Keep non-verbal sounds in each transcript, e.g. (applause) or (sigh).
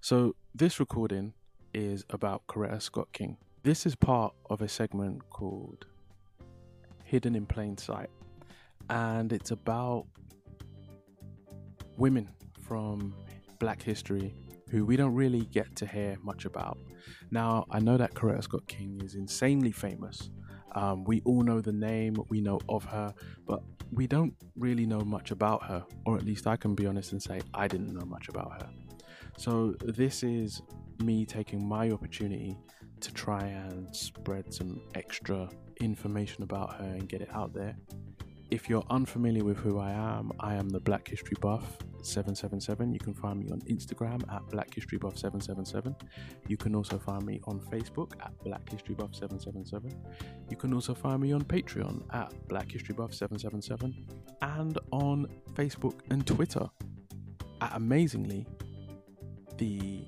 So, this recording is about Coretta Scott King. This is part of a segment called Hidden in Plain Sight, and it's about women from black history who we don't really get to hear much about. Now, I know that Coretta Scott King is insanely famous. Um, we all know the name, we know of her, but we don't really know much about her, or at least I can be honest and say I didn't know much about her. So, this is me taking my opportunity to try and spread some extra information about her and get it out there. If you're unfamiliar with who I am, I am the Black History Buff 777. You can find me on Instagram at Black History Buff 777. You can also find me on Facebook at Black History Buff 777. You can also find me on Patreon at Black History Buff 777 and on Facebook and Twitter at amazingly the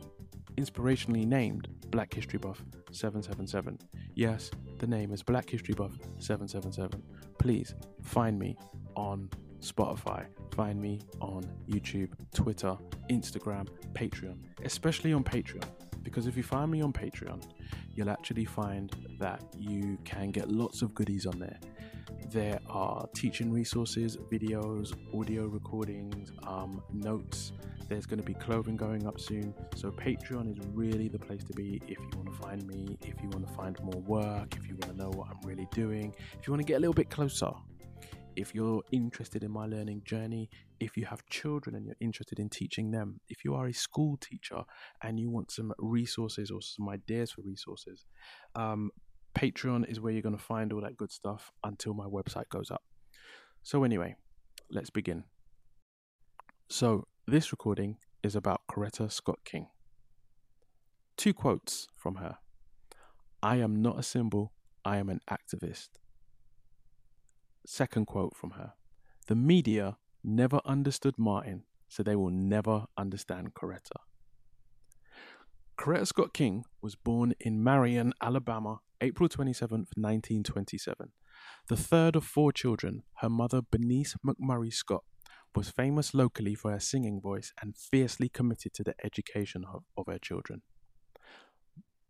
inspirationally named Black History Buff 777. Yes, the name is Black History Buff 777. Please find me on Spotify, find me on YouTube, Twitter, Instagram, Patreon, especially on Patreon. Because if you find me on Patreon, you'll actually find that you can get lots of goodies on there. There are teaching resources, videos, audio recordings, um, notes. There's going to be clothing going up soon. So, Patreon is really the place to be if you want to find me, if you want to find more work, if you want to know what I'm really doing, if you want to get a little bit closer. If you're interested in my learning journey, if you have children and you're interested in teaching them, if you are a school teacher and you want some resources or some ideas for resources, um, Patreon is where you're going to find all that good stuff until my website goes up. So, anyway, let's begin. So, this recording is about Coretta Scott King. Two quotes from her I am not a symbol, I am an activist. Second quote from her The media never understood Martin, so they will never understand Coretta. Coretta Scott King was born in Marion, Alabama, April 27, 1927. The third of four children, her mother, Bernice McMurry Scott, was famous locally for her singing voice and fiercely committed to the education of, of her children.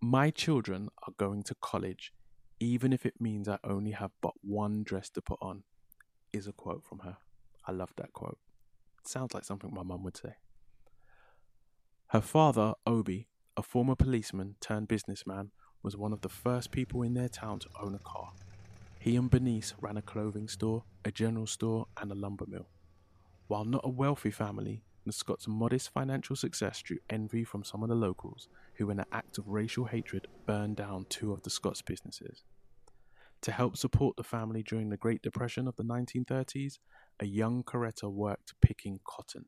My children are going to college, even if it means I only have but one dress to put on, is a quote from her. I love that quote. It sounds like something my mum would say. Her father, Obie, a former policeman turned businessman, was one of the first people in their town to own a car. He and Bernice ran a clothing store, a general store, and a lumber mill. While not a wealthy family, the Scotts' modest financial success drew envy from some of the locals, who, in an act of racial hatred, burned down two of the Scotts' businesses. To help support the family during the Great Depression of the 1930s, a young Coretta worked picking cotton.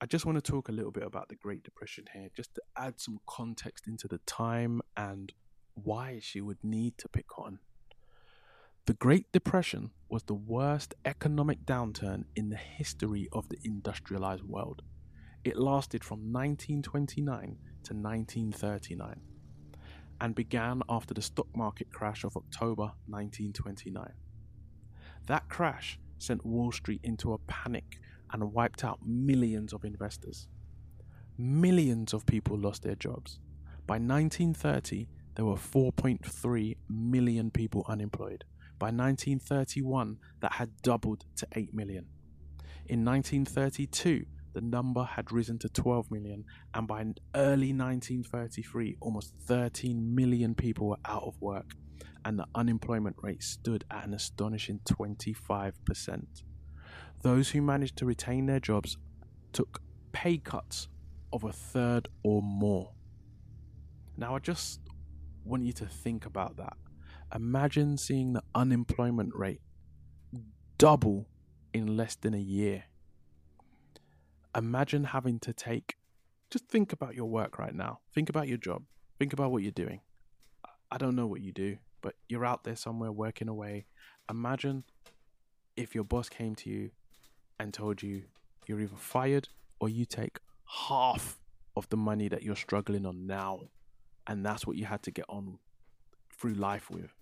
I just want to talk a little bit about the Great Depression here, just to add some context into the time and why she would need to pick cotton. The Great Depression was the worst economic downturn in the history of the industrialized world. It lasted from 1929 to 1939 and began after the stock market crash of October 1929. That crash sent Wall Street into a panic and wiped out millions of investors. Millions of people lost their jobs. By 1930, there were 4.3 million people unemployed. By 1931, that had doubled to 8 million. In 1932, the number had risen to 12 million, and by early 1933, almost 13 million people were out of work, and the unemployment rate stood at an astonishing 25%. Those who managed to retain their jobs took pay cuts of a third or more. Now, I just want you to think about that. Imagine seeing the unemployment rate double in less than a year imagine having to take just think about your work right now. Think about your job. Think about what you're doing. I don't know what you do, but you're out there somewhere working away. Imagine if your boss came to you and told you you're either fired or you take half of the money that you're struggling on now. And that's what you had to get on through life with.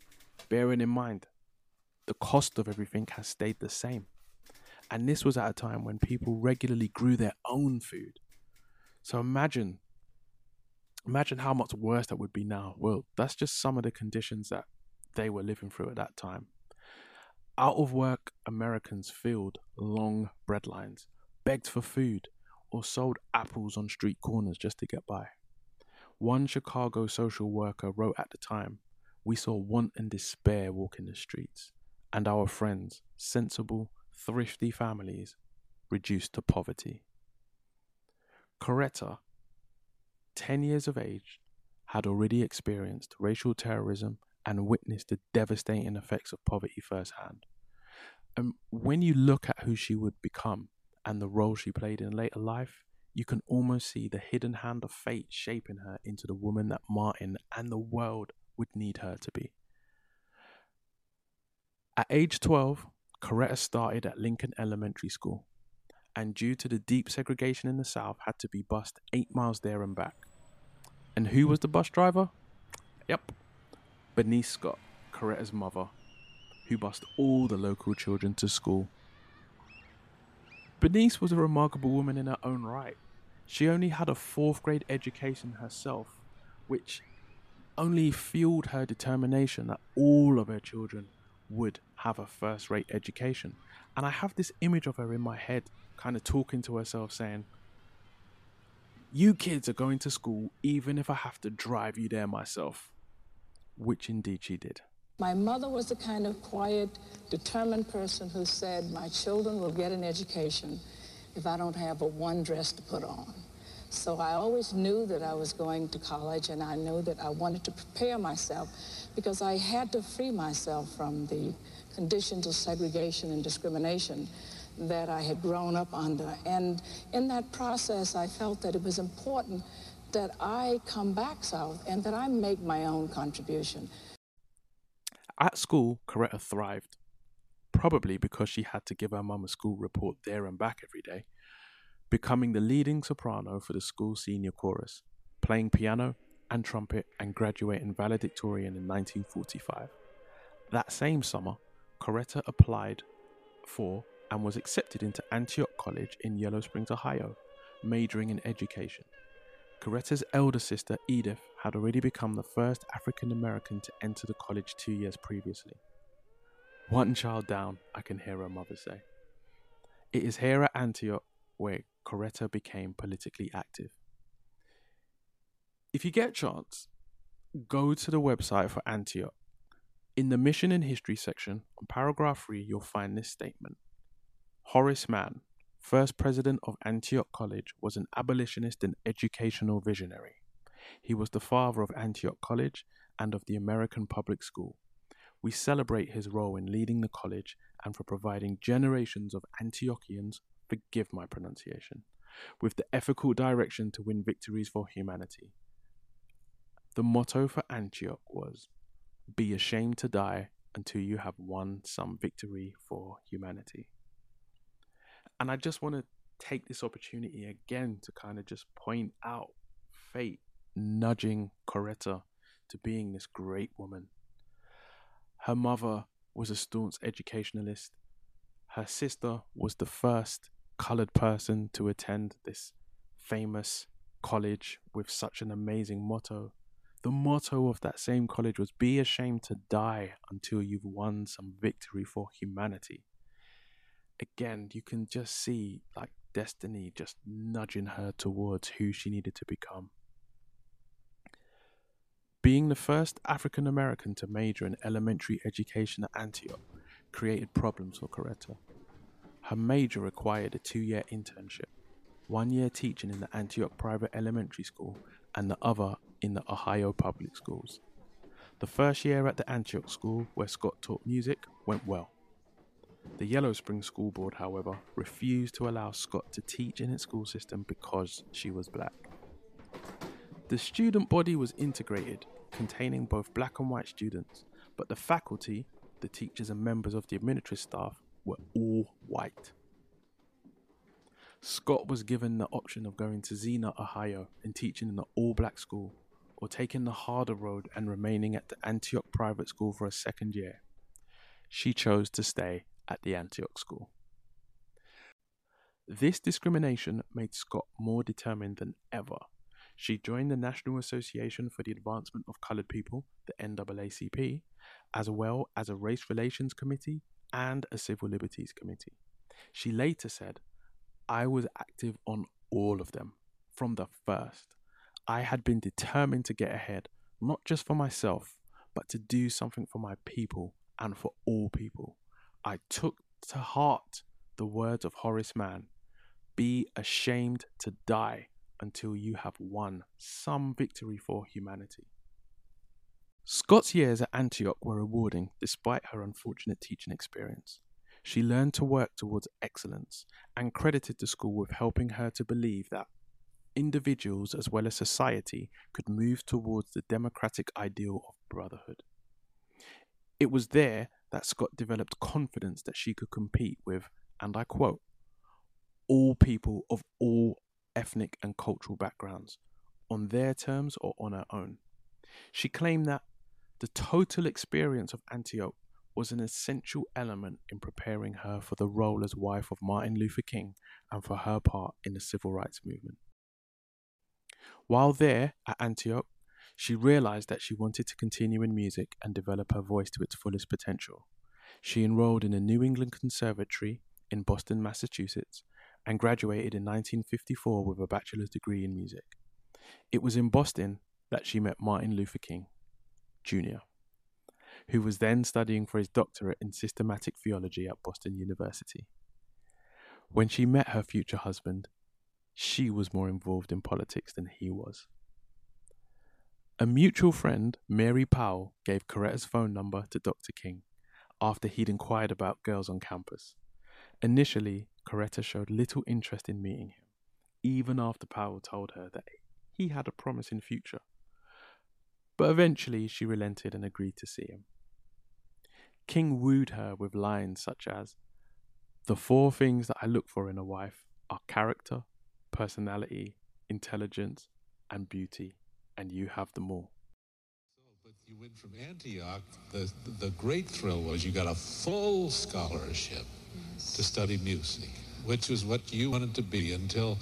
Bearing in mind, the cost of everything has stayed the same. And this was at a time when people regularly grew their own food. So imagine, imagine how much worse that would be now. Well, that's just some of the conditions that they were living through at that time. Out of work Americans filled long bread lines, begged for food, or sold apples on street corners just to get by. One Chicago social worker wrote at the time, We saw want and despair walking the streets, and our friends, sensible, thrifty families reduced to poverty. Coretta, 10 years of age, had already experienced racial terrorism and witnessed the devastating effects of poverty firsthand. And when you look at who she would become and the role she played in later life, you can almost see the hidden hand of fate shaping her into the woman that Martin and the world would need her to be. At age 12, Coretta started at Lincoln Elementary School, and due to the deep segregation in the South, had to be bused eight miles there and back. And who was the bus driver? Yep, Bernice Scott, Coretta's mother, who bused all the local children to school. Bernice was a remarkable woman in her own right. She only had a fourth grade education herself, which only fueled her determination that all of her children would have a first rate education. And I have this image of her in my head, kind of talking to herself, saying, You kids are going to school even if I have to drive you there myself. Which indeed she did. My mother was the kind of quiet, determined person who said, My children will get an education if I don't have a one dress to put on. So I always knew that I was going to college and I knew that I wanted to prepare myself because I had to free myself from the conditions of segregation and discrimination that I had grown up under. And in that process, I felt that it was important that I come back south and that I make my own contribution. At school, Coretta thrived, probably because she had to give her mum a school report there and back every day, becoming the leading soprano for the school senior chorus, playing piano and trumpet and graduating valedictorian in 1945. That same summer, Coretta applied for and was accepted into Antioch College in Yellow Springs, Ohio, majoring in education. Coretta's elder sister, Edith, had already become the first African American to enter the college two years previously. One child down, I can hear her mother say. It is here at Antioch where Coretta became politically active. If you get a chance, go to the website for Antioch. In the mission and history section, on paragraph 3, you'll find this statement Horace Mann, first president of Antioch College, was an abolitionist and educational visionary. He was the father of Antioch College and of the American Public School. We celebrate his role in leading the college and for providing generations of Antiochians, forgive my pronunciation, with the ethical direction to win victories for humanity. The motto for Antioch was Be ashamed to die until you have won some victory for humanity. And I just want to take this opportunity again to kind of just point out fate nudging Coretta to being this great woman. Her mother was a staunch educationalist. Her sister was the first colored person to attend this famous college with such an amazing motto. The motto of that same college was Be ashamed to die until you've won some victory for humanity. Again, you can just see like destiny just nudging her towards who she needed to become. Being the first African American to major in elementary education at Antioch created problems for Coretta. Her major required a two year internship, one year teaching in the Antioch private elementary school and the other in the Ohio public schools. The first year at the Antioch school, where Scott taught music, went well. The Yellow Spring School Board, however, refused to allow Scott to teach in its school system because she was black. The student body was integrated, containing both black and white students, but the faculty, the teachers, and members of the administrative staff were all white. Scott was given the option of going to Xenia, Ohio, and teaching in an all black school, or taking the harder road and remaining at the Antioch private school for a second year. She chose to stay at the Antioch school. This discrimination made Scott more determined than ever. She joined the National Association for the Advancement of Colored People, the NAACP, as well as a Race Relations Committee and a Civil Liberties Committee. She later said, I was active on all of them from the first. I had been determined to get ahead, not just for myself, but to do something for my people and for all people. I took to heart the words of Horace Mann Be ashamed to die until you have won some victory for humanity. Scott's years at Antioch were rewarding despite her unfortunate teaching experience. She learned to work towards excellence and credited the school with helping her to believe that individuals as well as society could move towards the democratic ideal of brotherhood. It was there that Scott developed confidence that she could compete with, and I quote, all people of all ethnic and cultural backgrounds, on their terms or on her own. She claimed that the total experience of Antioch was an essential element in preparing her for the role as wife of Martin Luther King and for her part in the civil rights movement. While there at Antioch, she realized that she wanted to continue in music and develop her voice to its fullest potential. She enrolled in the New England Conservatory in Boston, Massachusetts, and graduated in 1954 with a bachelor's degree in music. It was in Boston that she met Martin Luther King Jr., who was then studying for his doctorate in systematic theology at Boston University. When she met her future husband, she was more involved in politics than he was. A mutual friend, Mary Powell, gave Coretta's phone number to Dr. King after he'd inquired about girls on campus. Initially, Coretta showed little interest in meeting him, even after Powell told her that he had a promising future. But eventually, she relented and agreed to see him. King wooed her with lines such as The four things that I look for in a wife are character, personality, intelligence, and beauty and you have them all. But you went from Antioch. The, the great thrill was you got a full scholarship yes. to study music, which was what you wanted to be until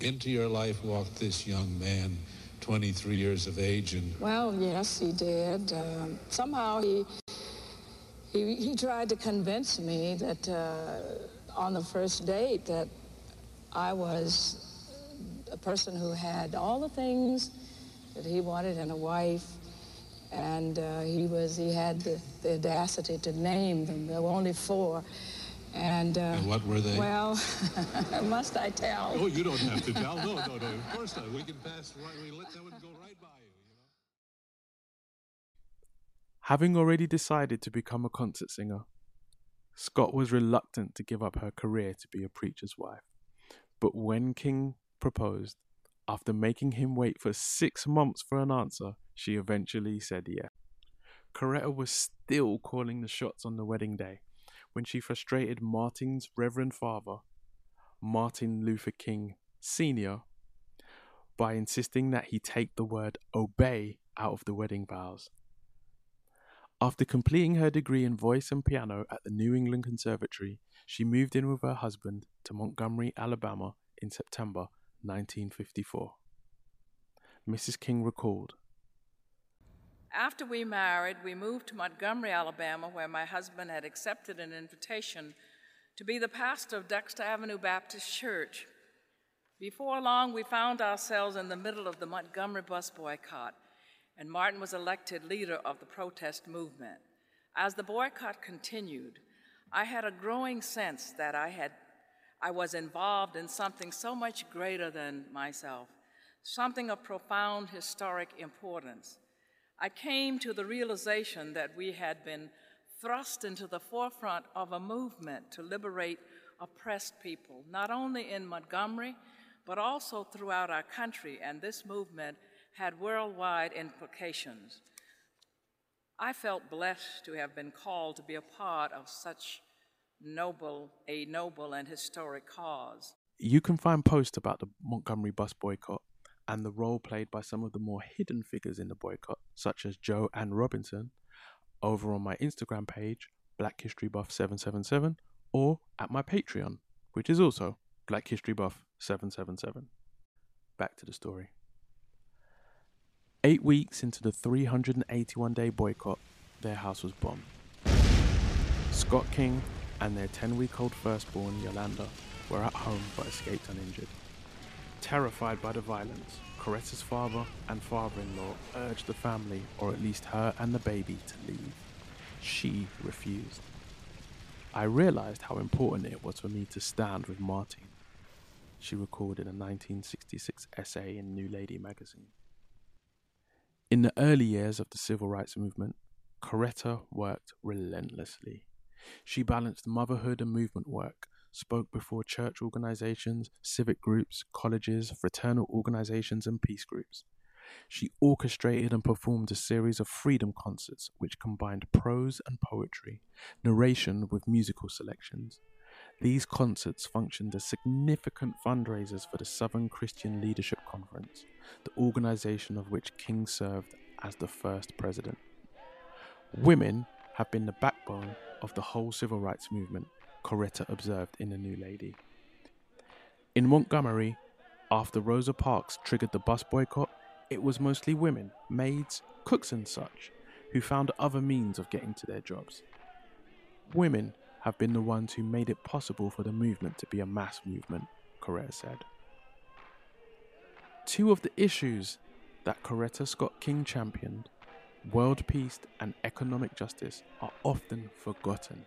into your life walked this young man, 23 years of age. and Well, yes, he did. Um, somehow he, he, he tried to convince me that uh, on the first date that I was a person who had all the things that he wanted in a wife. And uh, he was, he had the, the, audacity to name them. There were only four. And, uh, and what were they? Well, (laughs) must I tell? Oh, you don't have to tell. No, no, no. Of course not. We can pass right. We let that one go right by you. you know? Having already decided to become a concert singer, Scott was reluctant to give up her career to be a preacher's wife. But when King proposed, after making him wait for six months for an answer, she eventually said yes. Coretta was still calling the shots on the wedding day when she frustrated Martin's reverend father. Martin Luther King Sr., by insisting that he take the word obey out of the wedding vows. After completing her degree in voice and piano at the New England Conservatory, she moved in with her husband to Montgomery, Alabama in September 1954. Mrs. King recalled After we married, we moved to Montgomery, Alabama, where my husband had accepted an invitation to be the pastor of Dexter Avenue Baptist Church. Before long, we found ourselves in the middle of the Montgomery bus boycott, and Martin was elected leader of the protest movement. As the boycott continued, I had a growing sense that I, had, I was involved in something so much greater than myself, something of profound historic importance. I came to the realization that we had been thrust into the forefront of a movement to liberate oppressed people, not only in Montgomery, but also throughout our country, and this movement had worldwide implications. I felt blessed to have been called to be a part of such noble, a noble and historic cause. You can find posts about the Montgomery bus boycott and the role played by some of the more hidden figures in the boycott, such as Jo Ann Robinson, over on my Instagram page, Black History Buff 777, or at my Patreon, which is also Black History Buff 777. Back to the story. Eight weeks into the 381 day boycott, their house was bombed. Scott King and their 10 week old firstborn, Yolanda, were at home but escaped uninjured. Terrified by the violence, Coretta's father and father in law urged the family, or at least her and the baby, to leave. She refused. I realized how important it was for me to stand with Martin. she recorded in a 1966 essay in New Lady magazine. In the early years of the civil rights movement, Coretta worked relentlessly. She balanced motherhood and movement work, spoke before church organizations, civic groups, colleges, fraternal organizations, and peace groups. She orchestrated and performed a series of freedom concerts which combined prose and poetry, narration with musical selections. These concerts functioned as significant fundraisers for the Southern Christian Leadership Conference, the organization of which King served as the first president. Women have been the backbone of the whole civil rights movement, Coretta observed in The New Lady. In Montgomery, after Rosa Parks triggered the bus boycott, it was mostly women, maids, cooks, and such, who found other means of getting to their jobs. Women have been the ones who made it possible for the movement to be a mass movement, Coretta said. Two of the issues that Coretta Scott King championed, world peace and economic justice, are often forgotten.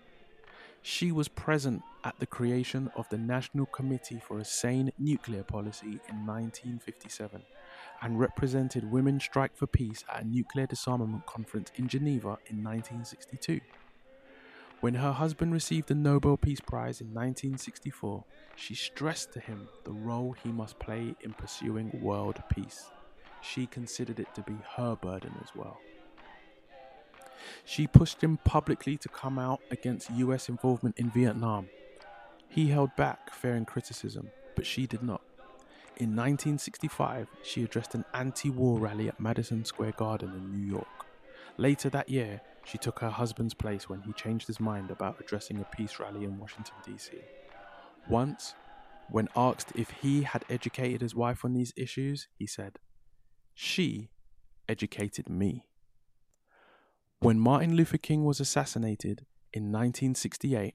She was present at the creation of the National Committee for a Sane Nuclear Policy in 1957 and represented Women's Strike for Peace at a nuclear disarmament conference in Geneva in 1962. When her husband received the Nobel Peace Prize in 1964, she stressed to him the role he must play in pursuing world peace. She considered it to be her burden as well. She pushed him publicly to come out against US involvement in Vietnam. He held back, fearing criticism, but she did not. In 1965, she addressed an anti war rally at Madison Square Garden in New York. Later that year, she took her husband's place when he changed his mind about addressing a peace rally in Washington, D.C. Once, when asked if he had educated his wife on these issues, he said, She educated me. When Martin Luther King was assassinated in 1968,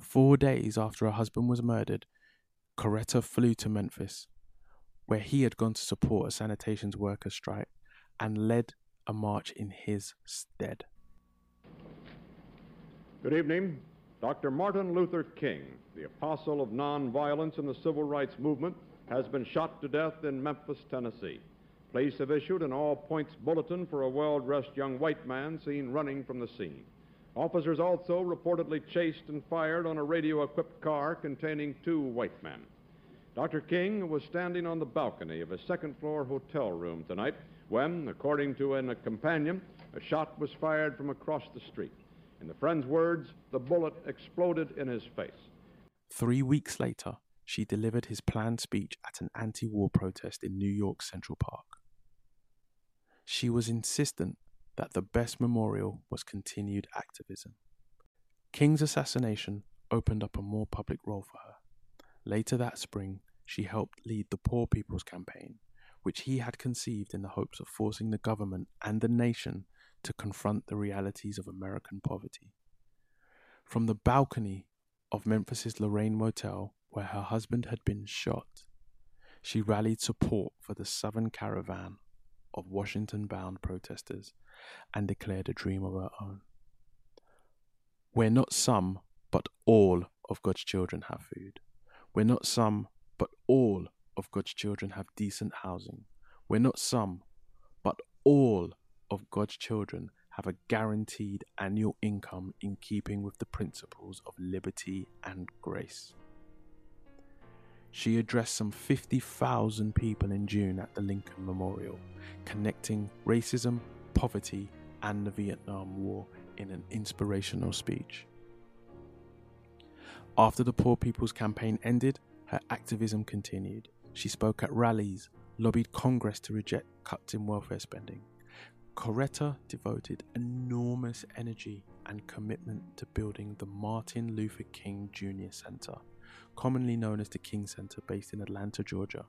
four days after her husband was murdered, Coretta flew to Memphis, where he had gone to support a sanitation workers' strike and led a march in his stead. Good evening. Dr. Martin Luther King, the apostle of nonviolence in the civil rights movement, has been shot to death in Memphis, Tennessee. Police have issued an all points bulletin for a well dressed young white man seen running from the scene. Officers also reportedly chased and fired on a radio equipped car containing two white men. Dr. King was standing on the balcony of a second floor hotel room tonight when, according to a companion, a shot was fired from across the street. In the friend's words, the bullet exploded in his face. Three weeks later, she delivered his planned speech at an anti war protest in New York's Central Park. She was insistent that the best memorial was continued activism. King's assassination opened up a more public role for her. Later that spring, she helped lead the Poor People's Campaign, which he had conceived in the hopes of forcing the government and the nation to confront the realities of American poverty. From the balcony of Memphis's Lorraine Motel, where her husband had been shot, she rallied support for the Southern Caravan of Washington bound protesters and declared a dream of her own. We're not some, but all of God's children have food. We're not some, but all of God's children have decent housing. We're not some, but all of God's children have a guaranteed annual income in keeping with the principles of liberty and grace. She addressed some 50,000 people in June at the Lincoln Memorial, connecting racism, poverty, and the Vietnam War in an inspirational speech. After the Poor People's Campaign ended, her activism continued. She spoke at rallies, lobbied Congress to reject cuts in welfare spending. Coretta devoted enormous energy and commitment to building the Martin Luther King Jr. Center, commonly known as the King Center, based in Atlanta, Georgia.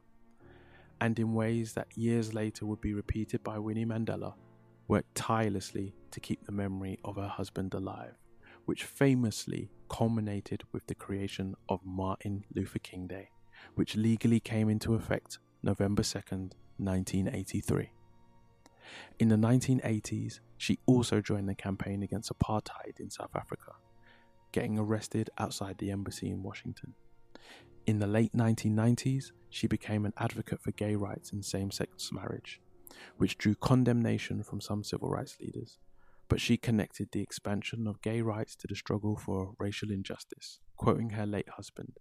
And in ways that years later would be repeated by Winnie Mandela, worked tirelessly to keep the memory of her husband alive, which famously culminated with the creation of Martin Luther King Day, which legally came into effect November 2nd, 1983. In the 1980s, she also joined the campaign against apartheid in South Africa, getting arrested outside the embassy in Washington. In the late 1990s, she became an advocate for gay rights and same sex marriage, which drew condemnation from some civil rights leaders. But she connected the expansion of gay rights to the struggle for racial injustice, quoting her late husband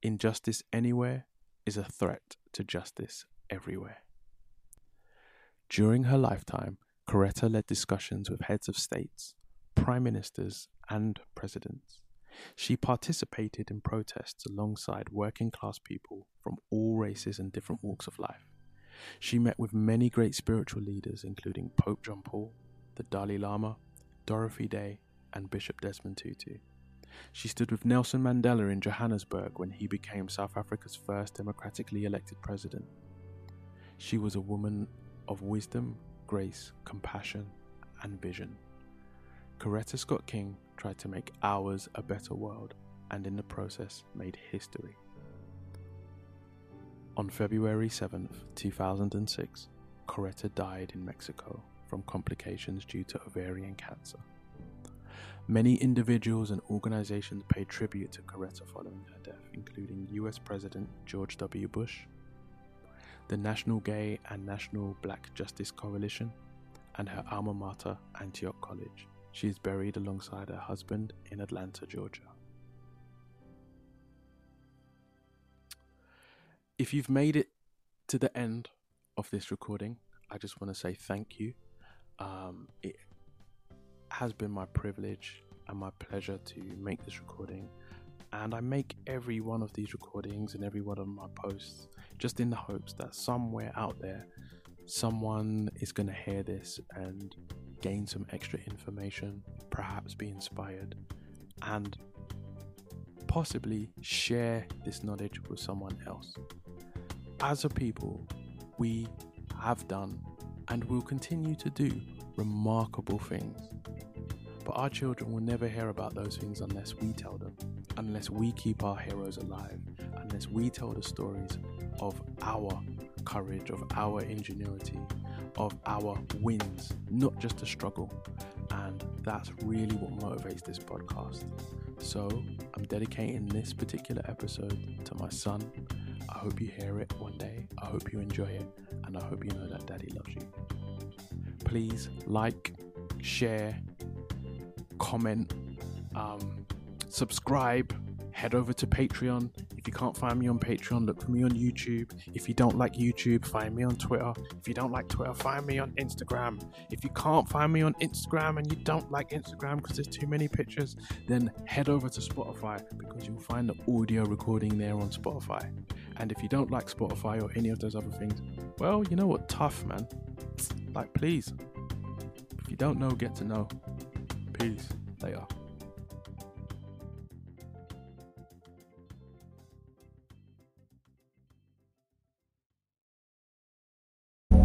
Injustice anywhere is a threat to justice everywhere. During her lifetime, Coretta led discussions with heads of states, prime ministers, and presidents. She participated in protests alongside working class people from all races and different walks of life. She met with many great spiritual leaders, including Pope John Paul, the Dalai Lama, Dorothy Day, and Bishop Desmond Tutu. She stood with Nelson Mandela in Johannesburg when he became South Africa's first democratically elected president. She was a woman of wisdom, grace, compassion, and vision. Coretta Scott King tried to make ours a better world and in the process made history. On February 7, 2006, Coretta died in Mexico from complications due to ovarian cancer. Many individuals and organizations paid tribute to Coretta following her death, including US President George W. Bush, the National Gay and National Black Justice Coalition, and her alma mater, Antioch College. She is buried alongside her husband in Atlanta, Georgia. If you've made it to the end of this recording, I just want to say thank you. Um, it has been my privilege and my pleasure to make this recording. And I make every one of these recordings and every one of my posts just in the hopes that somewhere out there, someone is going to hear this and gain some extra information, perhaps be inspired, and possibly share this knowledge with someone else. As a people, we have done and will continue to do remarkable things. But our children will never hear about those things unless we tell them, unless we keep our heroes alive, unless we tell the stories of our courage, of our ingenuity, of our wins, not just a struggle. And that's really what motivates this podcast. So I'm dedicating this particular episode to my son. I hope you hear it one day. I hope you enjoy it. And I hope you know that daddy loves you. Please like, share, comment, um, subscribe, head over to Patreon If you can't find me on Patreon, look for me on YouTube. If you don't like YouTube, find me on Twitter. If you don't like Twitter, find me on Instagram. If you can't find me on Instagram and you don't like Instagram because there's too many pictures, then head over to Spotify because you'll find the audio recording there on Spotify. And if you don't like Spotify or any of those other things, well, you know what? Tough, man. Like, please. If you don't know, get to know. Peace. Later.